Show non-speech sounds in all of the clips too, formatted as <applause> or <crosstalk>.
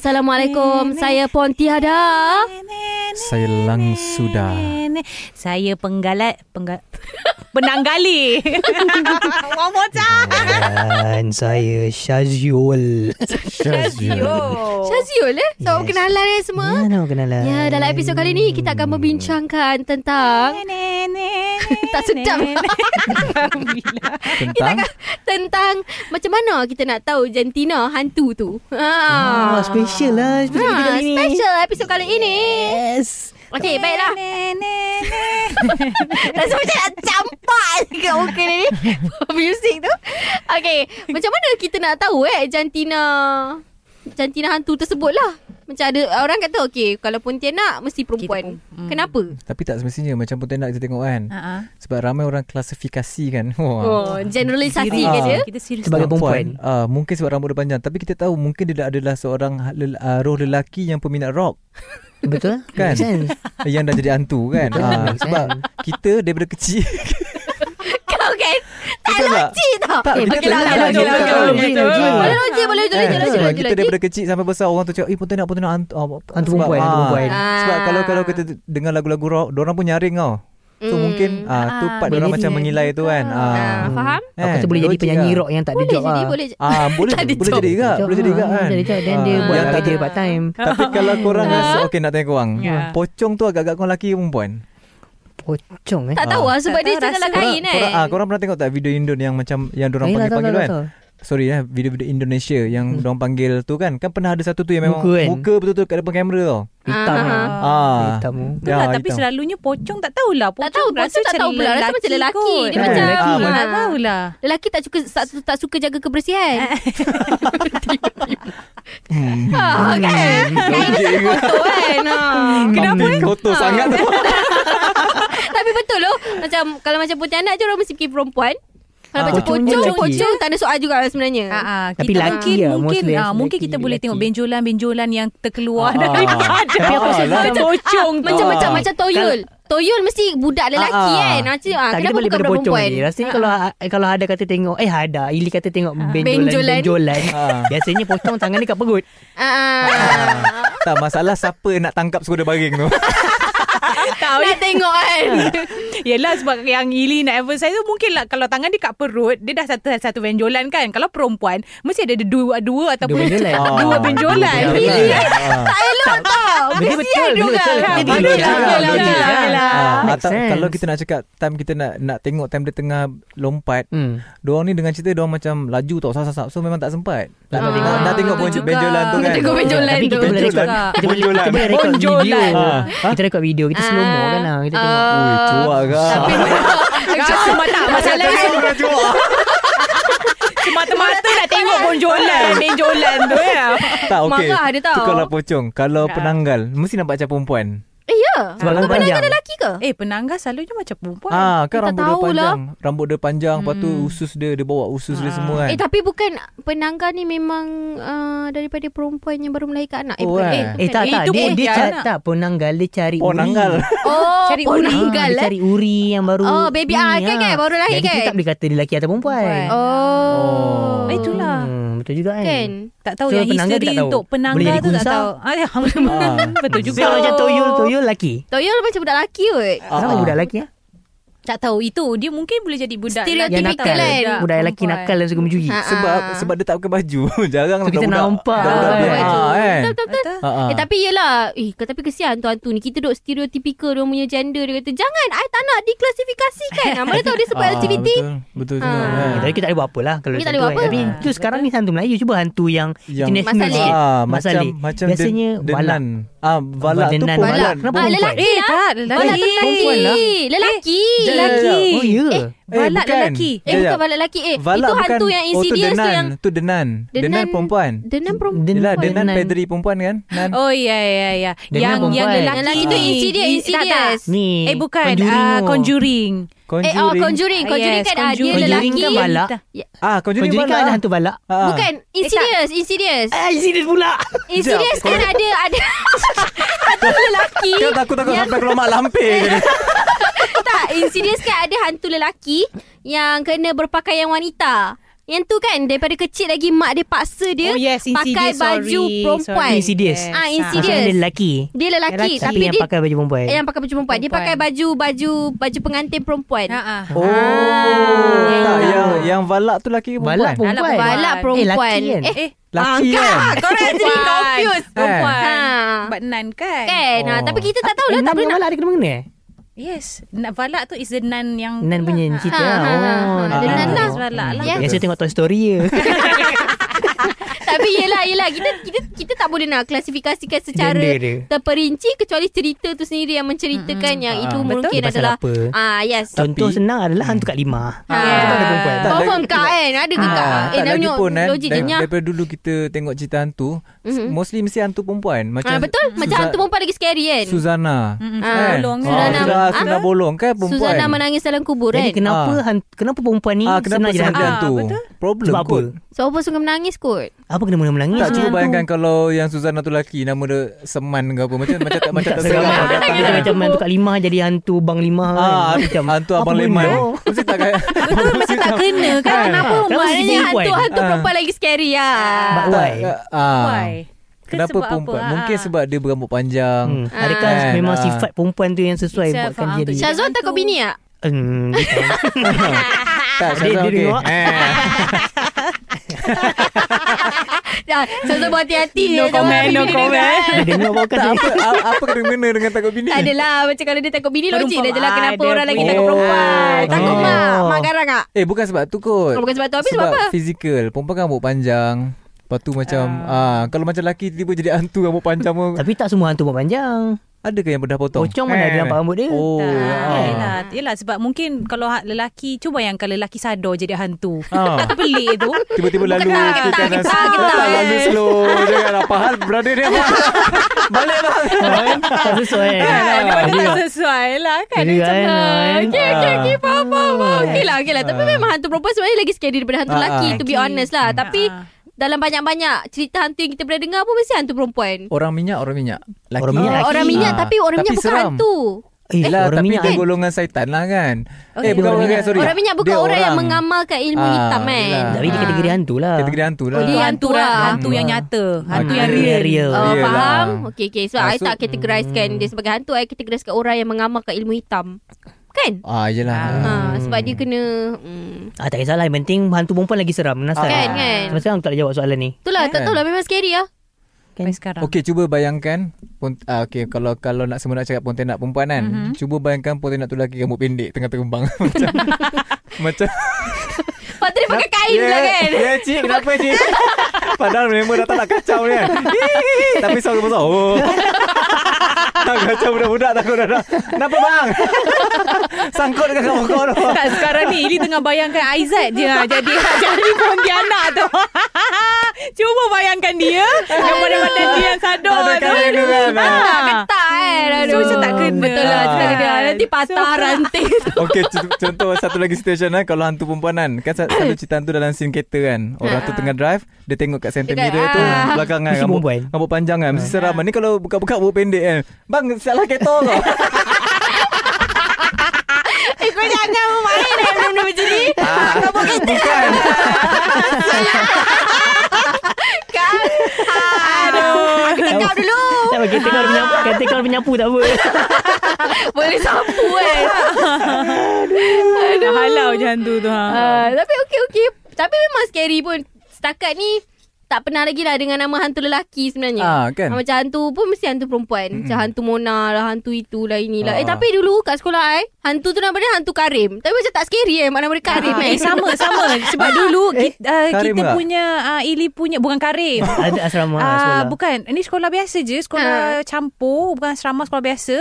Assalamualaikum. Saya Pontiada. Saya lang sudah. Saya penggalat penggal <laughs> penanggali. One more time. Dan saya Syazul. Syaziul eh? So, Yes. kenalan eh semua? Ya, nak kenalan. Ya, dalam episod kali ni kita akan membincangkan tentang <laughs> tak sedap. <laughs> Tentang tentang macam mana kita nak tahu jantina hantu tu. Ha. Oh, special lah kita Ha, kali ni. special episod kali ini. Yes. Okey, baiklah. <laughs> Rasa macam nak campak <laughs> kat muka ni. <laughs> Music tu. Okay Macam mana kita nak tahu eh Jantina Jantina hantu tersebut lah Macam ada Orang kata okay Kalau Pontianak Mesti perempuan Kita pun- hmm. Kenapa? Tapi tak semestinya Macam Pontianak kita tengok kan Ha Sebab ramai orang klasifikasi kan <laughs> Wah. Oh Generalisasi Serius. ke dia Kita serius. Sebagai perempuan. Ah, Mungkin sebab rambut dia panjang Tapi kita tahu Mungkin dia adalah seorang lel- ah, Roh lelaki yang peminat rock Betul? Kan? Yang dah jadi hantu kan Ah, make Sebab kita daripada kecil kan <laughs> Betul tak? logik Tak, Eh, kita lah, tak- tak- okey, tak- tak- tak- Boleh logik Boleh logik Eh, Logik sebab logik kita logik daripada kecil sampai besar orang tu cakap, "Eh, Pontianak, Pontianak hantu." Oh, perempuan, hantu ah, perempuan. Sebab Ah. kalau kalau kita dengar lagu-lagu rock, orang pun nyaring tau. So Hmm. mungkin ah tu Ah, part boleh orang jadi. macam mengilai tu kan. Ah, Ah. Faham? Aku rasa boleh jadi logik penyanyi lah. rock yang tak ada Boleh job jadi lah. Boleh Ah, <laughs> boleh Tak ada boleh job. jadi juga, boleh jadi juga kan. Jadi Then dia Ah. buat Yang kerja tak- part time. Tapi kalau korang Ah. rasa okey nak tanya korang. Pocong tu agak-agak kau lelaki ke perempuan? Pocong eh. Tak tahu lah Sebab Tak dia cakap lah kain eh korang, ah, korang pernah tengok tak video Indon yang macam yang orang Eh, lah, tahu, panggil-panggil tahu, kan? tahu. Sorry eh, video-video Indonesia yang hmm. orang panggil tu kan. Kan pernah ada satu tu yang memang Muka kan? muka betul-betul kat depan kamera tau. Hitam Ah, kan. ah. Ah. Hitam tu. Betul lah, tapi hitam. selalunya pocong tak tahulah. Tak tahu, pocong tak tahu pula. Rasa macam lelaki. kot. Dia Kan? macam Ah, Tak ah, tahulah. Lelaki tak suka tak, tak suka jaga kebersihan. Hmm. ha, kan? Logik juga. Betul kan? Ha. Kenapa? Kotor sangat tu. Tapi betul loh. Macam kalau macam Pontianak je orang mesti fikir perempuan. Kalau Ah. macam Pocong pocong, lelaki. pocong tak ada soal juga lah sebenarnya. Ah, ah, Tapi kita laki mungkin lah, mungkin ah, mungkin kita boleh tengok benjolan-benjolan yang terkeluar Ah, daripada Tapi aku rasa Ah, macam pocong tu. Macam-macam Ah. macam toyol. Toyol mesti budak lelaki Ah, ah. kan. Macam ah, kenapa boleh bukan perempuan? ni. Rasanya kalau kalau ada kata tengok eh ada Ili kata tengok benjolan Benjolan. benjolan. Ah. Biasanya pocong tangan dia kat perut. Ah, ah. Tak masalah siapa nak tangkap skuter baring tu. <laughs> Nak tengok kan. <laughs> Yelah sebab yang Ili nak emphasize tu mungkin lah kalau tangan dia kat perut dia dah satu satu benjolan kan. Kalau perempuan mesti ada dua dua ataupun benjolan. <laughs> dua Ah, benjolan. dua Ili benjolan. Ah. Tak elok tau. Benda betul, juga. Ah, kalau kita nak cakap time kita nak nak tengok time dia tengah lompat, Hmm. Diorang ni dengan cerita Diorang macam laju tau sap-sap So memang tak sempat nak Ah. tengok Nak tengok juga. benjolan tu kan tengok benjolan tu. kita boleh Benjolan. kita boleh, Benjolan. kita boleh record video. Benjolan. Kita record video, kita slow mo kan lah. Kita tengok. Ui cuak kau Tapi <laughs> <laughs> Cuma tak masalah <laughs> Semata-mata nak tengok bonjolan Benjolan tu ya. Tak okey. Marah dia tau. Tu kalau pocong. Kalau Ah. penanggal Mesti nampak macam perempuan Eh. Sebab Kau rambut panjang. ada lelaki ke? Eh penanggal selalunya macam perempuan Ah kan Kita rambut dia tahu lah. panjang Rambut dia panjang Lepas tu Hmm. usus dia Dia bawa usus dia Ah. semua kan Eh tapi bukan penanggal ni memang uh, daripada perempuan yang baru melahirkan anak. Eh, Oh, bukan. eh. eh, Eh tak Eh, tak itu dia pun dia dia cari anak. tak penanggal dia cari Oh uri. <laughs> Oh, Cari oh, uri. penanggal Ah, dia eh. cari uri yang baru Oh, baby ah, kan, ah. kan? Baru lahir Jadi kan? kita tak boleh kata dia lelaki atau perempuan. Perempuan. Oh. Eh, itulah. Betul juga kan. Kan? Tak tahu So, yang penanggal history tak tahu. untuk Boleh penanggal jadi tu tak tahu ah, ya, <laughs> Betul juga So macam toyol toyol lelaki. Toyol macam budak lelaki kot. Ah, Kenapa ah. budak lelaki ah? Tak tahu itu Dia mungkin boleh jadi budak Stereotypical Yang nakal. kan? Budak lelaki nakal yang suka mencuri. Ha, Sebab ah. sebab dia tak pakai baju <laughs> Jarang So, kita nampak. Budak-budak Ah, Betul. ah, kan Betul, betul, betul. Ah. Eh tapi yelah Eh tapi kesian tu hantu ni Kita duk stereotypical Dia punya gender Dia kata Jangan I tak nak diklasifikasikan ha, Mana tahu dia sebab <laughs> LGBT Betul Betul kan. Tapi kita tak boleh buat apa lah kalau Kita tak boleh tu kan. apa. Tapi tu sekarang ni hantu Melayu cuba hantu yang, Yang-. Ah, Masalik. macam macam Biasanya denan. Ah, balak tu perempuan. balak. Ah, Kenapa perempuan? lelaki Eh lah tak Balak tu Lelaki lelaki Perempuan lah. Lelaki Lelaki Oh ya. Eh Valak bukan. lelaki. Eh, bukan valak lelaki. Eh, Valak itu bukan. hantu yang oh, tu insidious tu denan. yang... Tu denan. Denan perempuan. Denan perempuan. Yelah, denan Denan. pedri perempuan kan? Nan. Oh ya ya ya. Yang yang perempuan. lelaki. Yang lelaki tu insidious, Ni- insidious. Tak, tak. Ni. Eh bukan. Conjuring ah, tu. conjuring. Eh, oh, Conjuring. Conjuring Yes, kan ah, dia Conjuring. lelaki. Conjuring kan balak. Ya, Ah, Conjuring, Conjuring kan balak. ada hantu balak. Ah. Bukan. Insidious. Insidious. Ah, serius pula. Insidious kan ada ada <laughs> ada lelaki. Kan takut-takut sampai keluar mak lampir <laughs> tak, Insidious kan ada hantu lelaki yang kena berpakaian wanita. Yang tu kan daripada kecil lagi mak dia paksa dia Oh, yes, pakai baju sorry, perempuan. sorry. Insidious. Ah, Maksudnya Insidious. dia lelaki. Dia lelaki Lelaki. tapi Tapi yang dia pakai baju perempuan. yang pakai baju perempuan. Dia Perempuan. pakai baju baju baju pengantin perempuan. Ha ah. Oh. Ah. Tak, yang yang valak tu lelaki ke Balak perempuan? perempuan. Balak perempuan. Eh, lelaki kan? Eh, Eh, Lelaki angkat. kan? Korang jadi confused. Perempuan. Ha. But nan kan? Kan? Ha, Oh. tapi kita tak tahu Eh, lah. Tak Nan boleh dengan nak. balak ada kena mengena eh? Yes. Nak valak tu is the nun yang Nan punya cerita Ha, lah. ha, ha, Oh. ha. Dia Ah. nan lah. Yes, valak lah. Ya. Biasa tengok Toy Story je. <laughs> Tapi yelah, yelah. Kita kita kita tak boleh nak klasifikasikan secara Gender dia. terperinci kecuali cerita tu sendiri yang menceritakan yang Ah, itu betul. mungkin Dia adalah apa? ah yes. Contoh Tapi- senang adalah hantu kat lima. Ha. Itu ada perempuan. Tak, Confirm lagi- kak kan Ada ke Ah, kak Eh lagi namanya pun kan dia nyah Daripada dulu kita tengok cerita hantu Mhm. Mostly mesti hantu perempuan Macam ah, Betul Macam hantu perempuan lagi scary kan Suzana Ah, kan? bolong Ah? Suzana. Ah. Bolong kan perempuan Suzana menangis dalam kubur Jadi kan kenapa Ah. hantu, kenapa perempuan ni Ah, kenapa senang jadi hantu? jadi? Ah, betul. Problem Sebab apa? kot. So apa sungai menangis kot Apa kena mula menangis? Tak cuba hantu? bayangkan kalau yang Suzana tu lelaki nama dia Seman ke apa macam macam tak macam Tak tak seram Dia macam hantu kat lima jadi hantu bang lima kan. Ah, macam hantu apa abang benda? Leman. Mesti tak kayak Betul macam tak kena kan? Kan? Kenapa? Maknanya jadi perempuan? hantu Hantu Ah. perempuan lagi scary lah But why? Ah. Why? Ke Kenapa sebab perempuan? apa? Mungkin Ah. sebab dia berambut panjang. Hmm. Ah. Adakah Kan, memang ah. sifat perempuan tu yang sesuai Itself, buatkan ah, dia? Syazwan takut bini tak? Hmm. <laughs> Tak, Dia- dia okey. tengok. Eh. <laughs> Ah, Syazwan berhati-hati No comment, no comment. dengar. Dia dengar apa kena mengena dengan takut bini? Tak adalah Macam kalau dia takut bini Logik dah je Perempuan. Kenapa Ah, orang lagi takut perempuan Oh, Takut okay. mak Mak garang tak? Eh, bukan sebab tu kot. Oh, bukan sebab tu. Habis sebab apa? fizikal. Perempuan kan rambut panjang. Lepas tu macam, ah. kalau macam lelaki tiba jadi hantu rambut panjang pun. Tapi tak semua hantu buat panjang. Ada ke yang bedah potong? Pocong mana ada nampak rambut dia? Oh. Tak, ah. yelah, yelah sebab mungkin kalau ha- lelaki cuba bayangkan lelaki sadar jadi hantu. Ah. Tak pelik tu. Tiba-tiba lalu kita kan getar, tak eh. lalu slow Jangan apa hal Brother dia bang <laughs> Balik Kan? Tak sesuai. <laughs> Kan, dia tak sesuai lah kan. Dia kan, macam, kan? Okay, okay, okay. Faham, faham, faham. Okay lah, okay lah. Tapi Ah. memang hantu perempuan sebenarnya lagi scary daripada hantu Ah, lelaki. ah. To be Lelaki. honest lah. Tapi Ah. Dalam banyak-banyak cerita hantu yang kita pernah dengar pun mesti hantu perempuan. Orang minyak Orang minyak Laki. Orang minyak lelaki. orang minyak Ah. tapi orang Tapi minyak bukan seram. hantu. Eh, lah, orang tapi minyak dia kan? golongan syaitan lah kan Okay. Eh bukan Orang orang minyak. sorry Orang minyak bukan Dia orang, yang mengamalkan ilmu Ah, hitam kan. yelah. Tapi dia Ah. kategori hantu lah. Kategori hantu lah Oh, dia Hantu, hantu hantu, lah. hantu yang nyata. Hantu yang Real, real. Oh, Real faham? lah. Okay, okay. So, Ah, I so- tak kategorisekan dia sebagai hantu. I kategorisekan orang yang mengamalkan ilmu hitam. Kan? Ah yelah Ha, sebab dia kena... Hmm. Ah, tak kisahlah. Yang penting hantu perempuan lagi seram. Menasal. Kan, kan? Sampai sekarang aku tak boleh jawab soalan ni. Itulah, tak Kan? tahulah. Memang scary lah. Sampai sekarang. Okey cuba bayangkan pont, ah, okay, kalau kalau nak semua nak cakap pontianak perempuan kan Mhm. mm-hmm. cuba bayangkan pontianak tu lelaki rambut pendek tengah terbang <laughs> macam <laughs> macam Tu dia pakai kain pula kan? Ya yeah, cik kenapa cik? Padahal member datang nak kacau ni kan. Tapi suara besar Oh. <laughs> Tak kacau budak-budak takut dah dah. Kenapa bang? <laughs> Sangkut dengan kamu kau tu. Tak sekarang ni Ili tengah bayangkan Aizat je lah Jadi <laughs> jadi Pontianak tu. Cuba bayangkan dia Yang badan-badan dia yang sadar Ada tu. kan? Tak ketak kan So, macam tak kena. Betul lah Ah. tak kena. Nanti patah So- ranting. Tu <laughs> Okey c- contoh satu lagi situation kan Kalau hantu perempuan kan Kan sa- satu cerita hantu dalam scene kereta kan. Orang tu tengah drive Dia tengok kat center Dekat- mirror tu ah. Belakang kan Mesti rambut, rambut panjang kan Mesti seram. Ni kalau buka-buka rambut pendek kan Bang salah kereta kau. <laughs> Eh kau jangan main eh Benda-benda macam ni. Ah, Bukan. <laughs> Kan Aduh Aku cakap dulu. Tak apa, kereta kau penyapu, <laughs> kereta kau penyapu tak apa. <laughs> Boleh sapu kan Dah halau je hantu tu ha. Ah, Tapi okey okey. Tapi memang scary pun. Setakat ni tak pernah lagi lah dengan nama hantu lelaki sebenarnya. Ah, kan? Ah, Macam hantu pun mesti hantu perempuan. Macam hantu Mona lah, hantu itulah inilah. Ah. Eh tapi dulu kat sekolah eh, hantu tu nama dia hantu Karim. Tapi macam tak scary eh, nama dia Karim Ah, eh. eh sama sama <laughs> sebab dulu Eh, kita, uh, Karim kita punya uh, Ili punya bukan Karim. <laughs> Ada asrama Ah sekolah. bukan ini sekolah biasa je sekolah campur bukan asrama sekolah biasa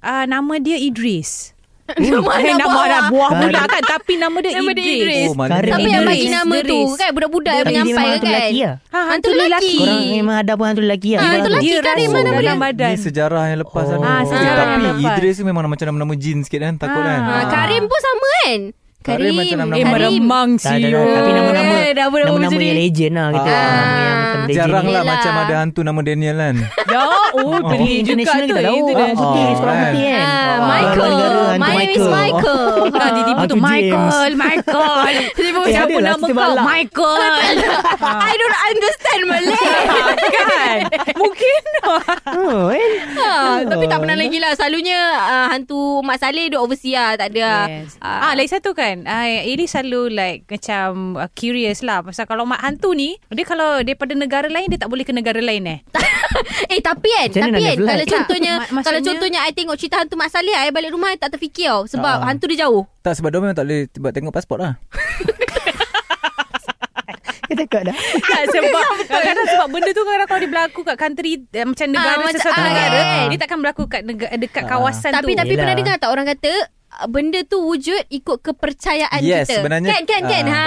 uh, nama dia Idris Nama Eh, anak nama anak buah pula kan Tapi nama dia Nama dia Idris, Idris. Oh, Karim Siapa yang Idris. bagi nama tu Idris. kan Budak-budak yang Tapi dia menyampai memang hantu kan lelaki lah ha, Hantu lelaki. Korang memang ada pun hantu lelaki lah Ah, hantu lelaki Dia Karim rasa mana nama dia dalam badan Ni sejarah yang lepas Oh. Ah, sejarah Tapi. Idris tu memang macam nama-nama jin sikit kan. Takut Ah. kan. Ah, Karim pun sama kan Karim macam nama-nama- Eh meremang. Tapi nama-nama Eh, Nama-nama yang legend lah kita. Ah. Nama yang macam legend Jarang lah macam ada hantu nama Daniel kan. <laughs> Ya Oh beli juga International tu kita tahu. Orang putih, Oh, seorang kan. putih kan. Ah, Oh. Michael My name is Michael. Michael <laughs> Ah, dia tiba tu Michael. Michael <laughs> Tiba Eh, siapa lah, nama kau. Michael I don't understand Malay Kan Mungkin Oh, ha, Tapi tak pernah lagi lah Selalunya Hantu Mak Saleh Duk overseas lah Tak ada. Ah, Ah, lagi satu kan. Ah, Ili selalu like macam uh, curious lah pasal kalau mak hantu ni, dia kalau daripada negara lain dia tak boleh ke negara lain eh. <laughs> Eh tapi kan Macam Tapi kan? Kalau Tak, contohnya <laughs> maksudnya- Kalau contohnya I tengok cerita hantu Mak Saleh I balik rumah I tak terfikir tau Sebab Ah. hantu dia jauh Tak sebab dia memang tak boleh buat tengok pasport lah. <laughs> Kita takut dah. tak sebab kadang-kadang sebab benda tu kadang kalau dia berlaku kat country eh, macam negara macam- sesuatu ah, negara, kan. dia takkan berlaku kat negara, dekat Ah. kawasan Tapi tu. tapi Yelah. pernah dengar tak Orang kata uh, Benda tu wujud Ikut kepercayaan Yes, kita sebenarnya, Kan kan kan ah. ha,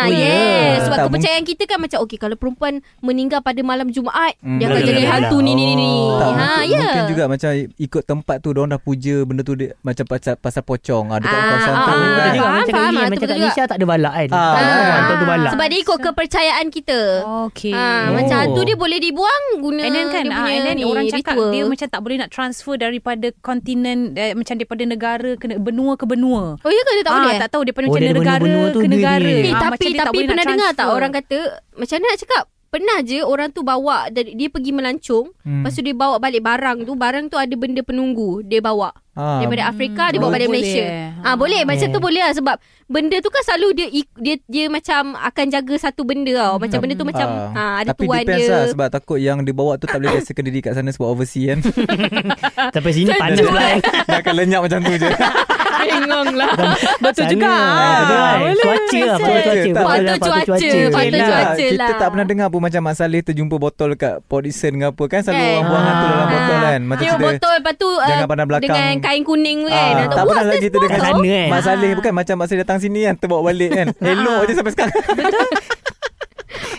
Oh, ya. Yes Sebab Tak, kepercayaan kita kan Macam okay Kalau perempuan Meninggal pada malam Jumaat Hmm, Dia akan jadi hantu ni ni ni ni Tak, ha, mungkin, ya. mungkin juga macam ikut tempat tu Diorang dah puja benda tu dia, Macam pasal, pasal pocong ah, Dekat Ah, kawasan ah, tu ah, kan. Faham, macam faham, ah, Macam kat. Malaysia tak ada balak kan. Ah. Tak ada Ah. hantu tu balak. Sebab dia ikut kepercayaan kita Okay. ha, Oh. Macam hantu dia boleh dibuang Guna And then kan dia ah, punya And then orang cakap. Dia macam tak boleh nak transfer Daripada kontinen eh, Macam daripada negara ke benua ke benua Oh ya ke dia tak ah, boleh eh? Tak tahu daripada Oh, macam dari negara ke dia negara ni. Eh, Ah, tapi dia tapi pernah dengar tak orang kata macam mana nak cakap pernah je orang tu bawa dari dia pergi melancong Hmm. lepas tu dia bawa balik barang tu barang tu ada benda penunggu dia bawa Ah, daripada Afrika dia Oh, bawa balik boleh. Malaysia. Ah boleh macam Yeah. tu boleh lah sebab benda tu kan selalu dia ik- dia dia macam akan jaga satu benda tau. Macam benda tu macam Ah. ha ada Tapi tuan dia. lah Sebab takut yang dibawa tu Tak boleh biasakan diri kat sana Sebab overseas kan <laughs> Sampai sini panas Sejuk, lah. Dah akan lenyap macam tu je <laughs> <laughs> Bengong lah. Betul Sana. juga Ah, betul kan? Boleh. Cuaca lah. Faktor Cuaca. Betul lah, faktor cuaca, Yelah. cuaca. Kita lah. tak pernah dengar pun Macam Mak Saleh terjumpa botol Kat Podison ke apa Kan selalu orang buang Ah. hantu dalam botol kan Macam Tengok cerita botol lepas tu uh, Jangan pandang belakang. dengan kain kuning tu kan. Ah, tak "What's pernah lagi kita dengar botol?" sana kan. Mak Saleh bukan Macam Mak Saleh datang sini kan Terbawa balik kan Elok je sampai sekarang <laughs>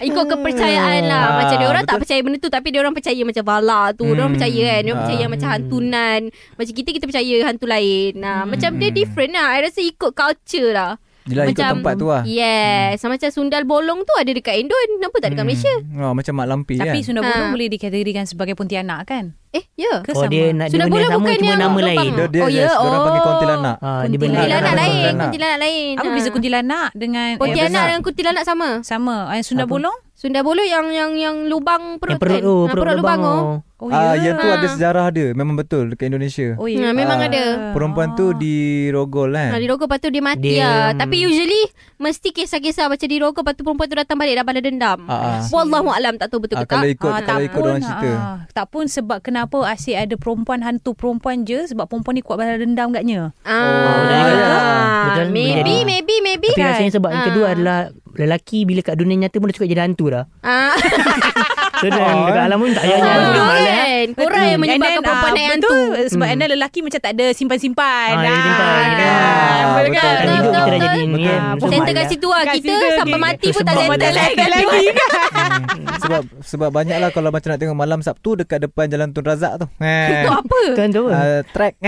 Ikut kepercayaan lah. Ah, Macam dia orang tak percaya benda tu Tapi dia orang percaya macam bala tu Dia orang Hmm. percaya kan. Dia orang Ah. percaya macam hantu nan Macam kita kita percaya hantu lain. Nah, Macam dia different lah. I rasa ikut culture lah. Yelah ikut Macam- tempat tu lah. Yes. Macam sundal bolong tu ada dekat Indon. Kenapa tak dekat Malaysia? Oh, Macam Mak Lampir Tapi kan? Sunda Bolong Ha. boleh dikategorikan sebagai Pontianak kan? Eh ya Ke Oh sama? dia nak dia yang sama bukan cuma yang nama lubang. lain. Dia, dia Oh, ya? yes, Diorang panggil Oh. kuntilanak Ah, dia benda Kuntilanak Kuntilanak. lain Kuntilanak. Kuntilanak lain Apa Ah. beza kuntilanak dengan Pontianak benar. dengan kuntilanak sama sama? Eh, Sunda? Bolong? Sundal bolong yang yang yang lubang perut Yang perut kan tu, Ah, perut lubang tu. Oh Ah, ya. Yang tu ada Ah. sejarah dia Memang betul Dekat Indonesia Oh Ha, memang Ah, ada. Perempuan tu di rogol kan Ha, di rogol lepas tu dia mati Dia, lah. um, Tapi usually mesti kisah-kisah macam di rogol lepas tu perempuan tu datang balik dah balas dendam. Ah, ah. Wallahu alam tak tahu betul Ah, ke Kalau tak. ikut Ah, Kalau tak ikut orang cerita ah, tak pun sebab kenapa asyik ada perempuan hantu perempuan je sebab perempuan ni kuat balas dendam katnya. Ah, betul juga. ah, Betul, boleh maybe, jadi. maybe, maybe. Tapi rasanya sebab yang Ah. kedua adalah lelaki bila kat dunia nyata pun dah cukup jadi hantu dah. Ah, <laughs> So Oh, dekat eh. alam pun tak payah ah, hantu betul kan. Korang yang menyebabkan then, perempuan ah, naik hantu. Betul sebab Hmm. hmm. lelaki macam tak ada simpan-simpan. Ah, dia simpan. Ah, Kita- Ah, betul betul. kan? Kan hidup kita dah Betul, jadi ni betul. kan. So, Center kat malas. situ lah Kita sampai mati pun tak sebab center lagi lagi kan. <laughs> Sebab sebab banyak lah Kalau macam nak tengok malam Sabtu Dekat depan Jalan Tun Razak tu. Itu apa Kan tu apa? uh, Track <laughs>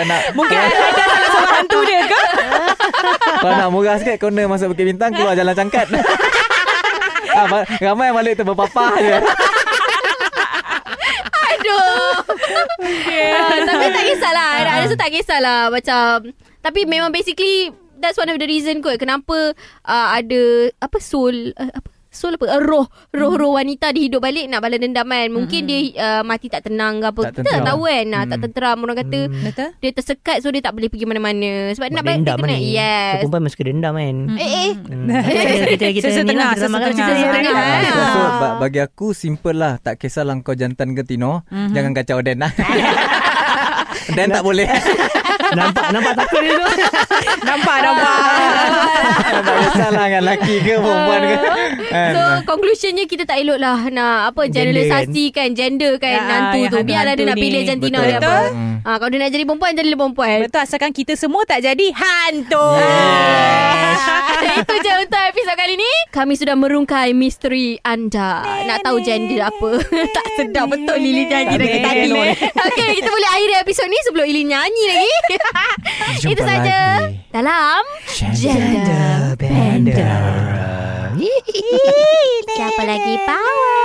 Kalau nak Mungkin ada salah seorang hantu dia ke? <laughs> Kalau nak murah sikit Corner masuk Bukit Bintang Keluar Jalan Cangkat. <laughs> Ah, Ramai yang balik tu Berpapah je. Aduh. Ah, Tapi tak kisahlah. I rasa tak kisahlah Macam Tapi memang basically That's one of the reason kot Kenapa uh, Ada Apa soul uh, Apa Soul apa? Uh, roh Roh-roh wanita Dia hidup balik Nak balas dendam kan Mungkin dia uh, Mati tak tenang ke apa Tak Kita tak tahu kan nah, Tak Hmm. tenteram Orang kata Betul? Dia tersekat So dia tak boleh pergi mana-mana Sebab nak Buat balik dendam dia kena ni. Yes So, perempuan suka dendam kan. Eh eh Hmm. Kita kita kita eh. so, Ah. Bagi aku Simple lah Tak kisahlah kau jantan ke Tino Mhm. Jangan kacau Dan lah <laughs> Dan tak boleh <laughs> Nampak nampak takut dia tu. <laughs> Nampak nampak. Dengan lelaki ke perempuan ke Kan? So conclusionnya kita tak elok lah Nak apa Gender Generalisasi kan Gender kan Ah, Nantu yang tu Biarlah dia nak ni. pilih jantina Betul. dia apa Betul. Hmm. ha, Kalau dia nak jadi perempuan Jadilah perempuan Betul asalkan kita semua tak jadi hantu. Yes. <laughs> Itu je untuk episod kali ni Kami sudah merungkai misteri anda Nak tahu gender apa <laughs> Tak sedap betul Lily nyanyi Tak lagi ada tadi. Okay kita boleh akhiri episod ni Sebelum Lily nyanyi lagi <laughs> Itu saja. Dalam Gender Bender Siapa lagi? Power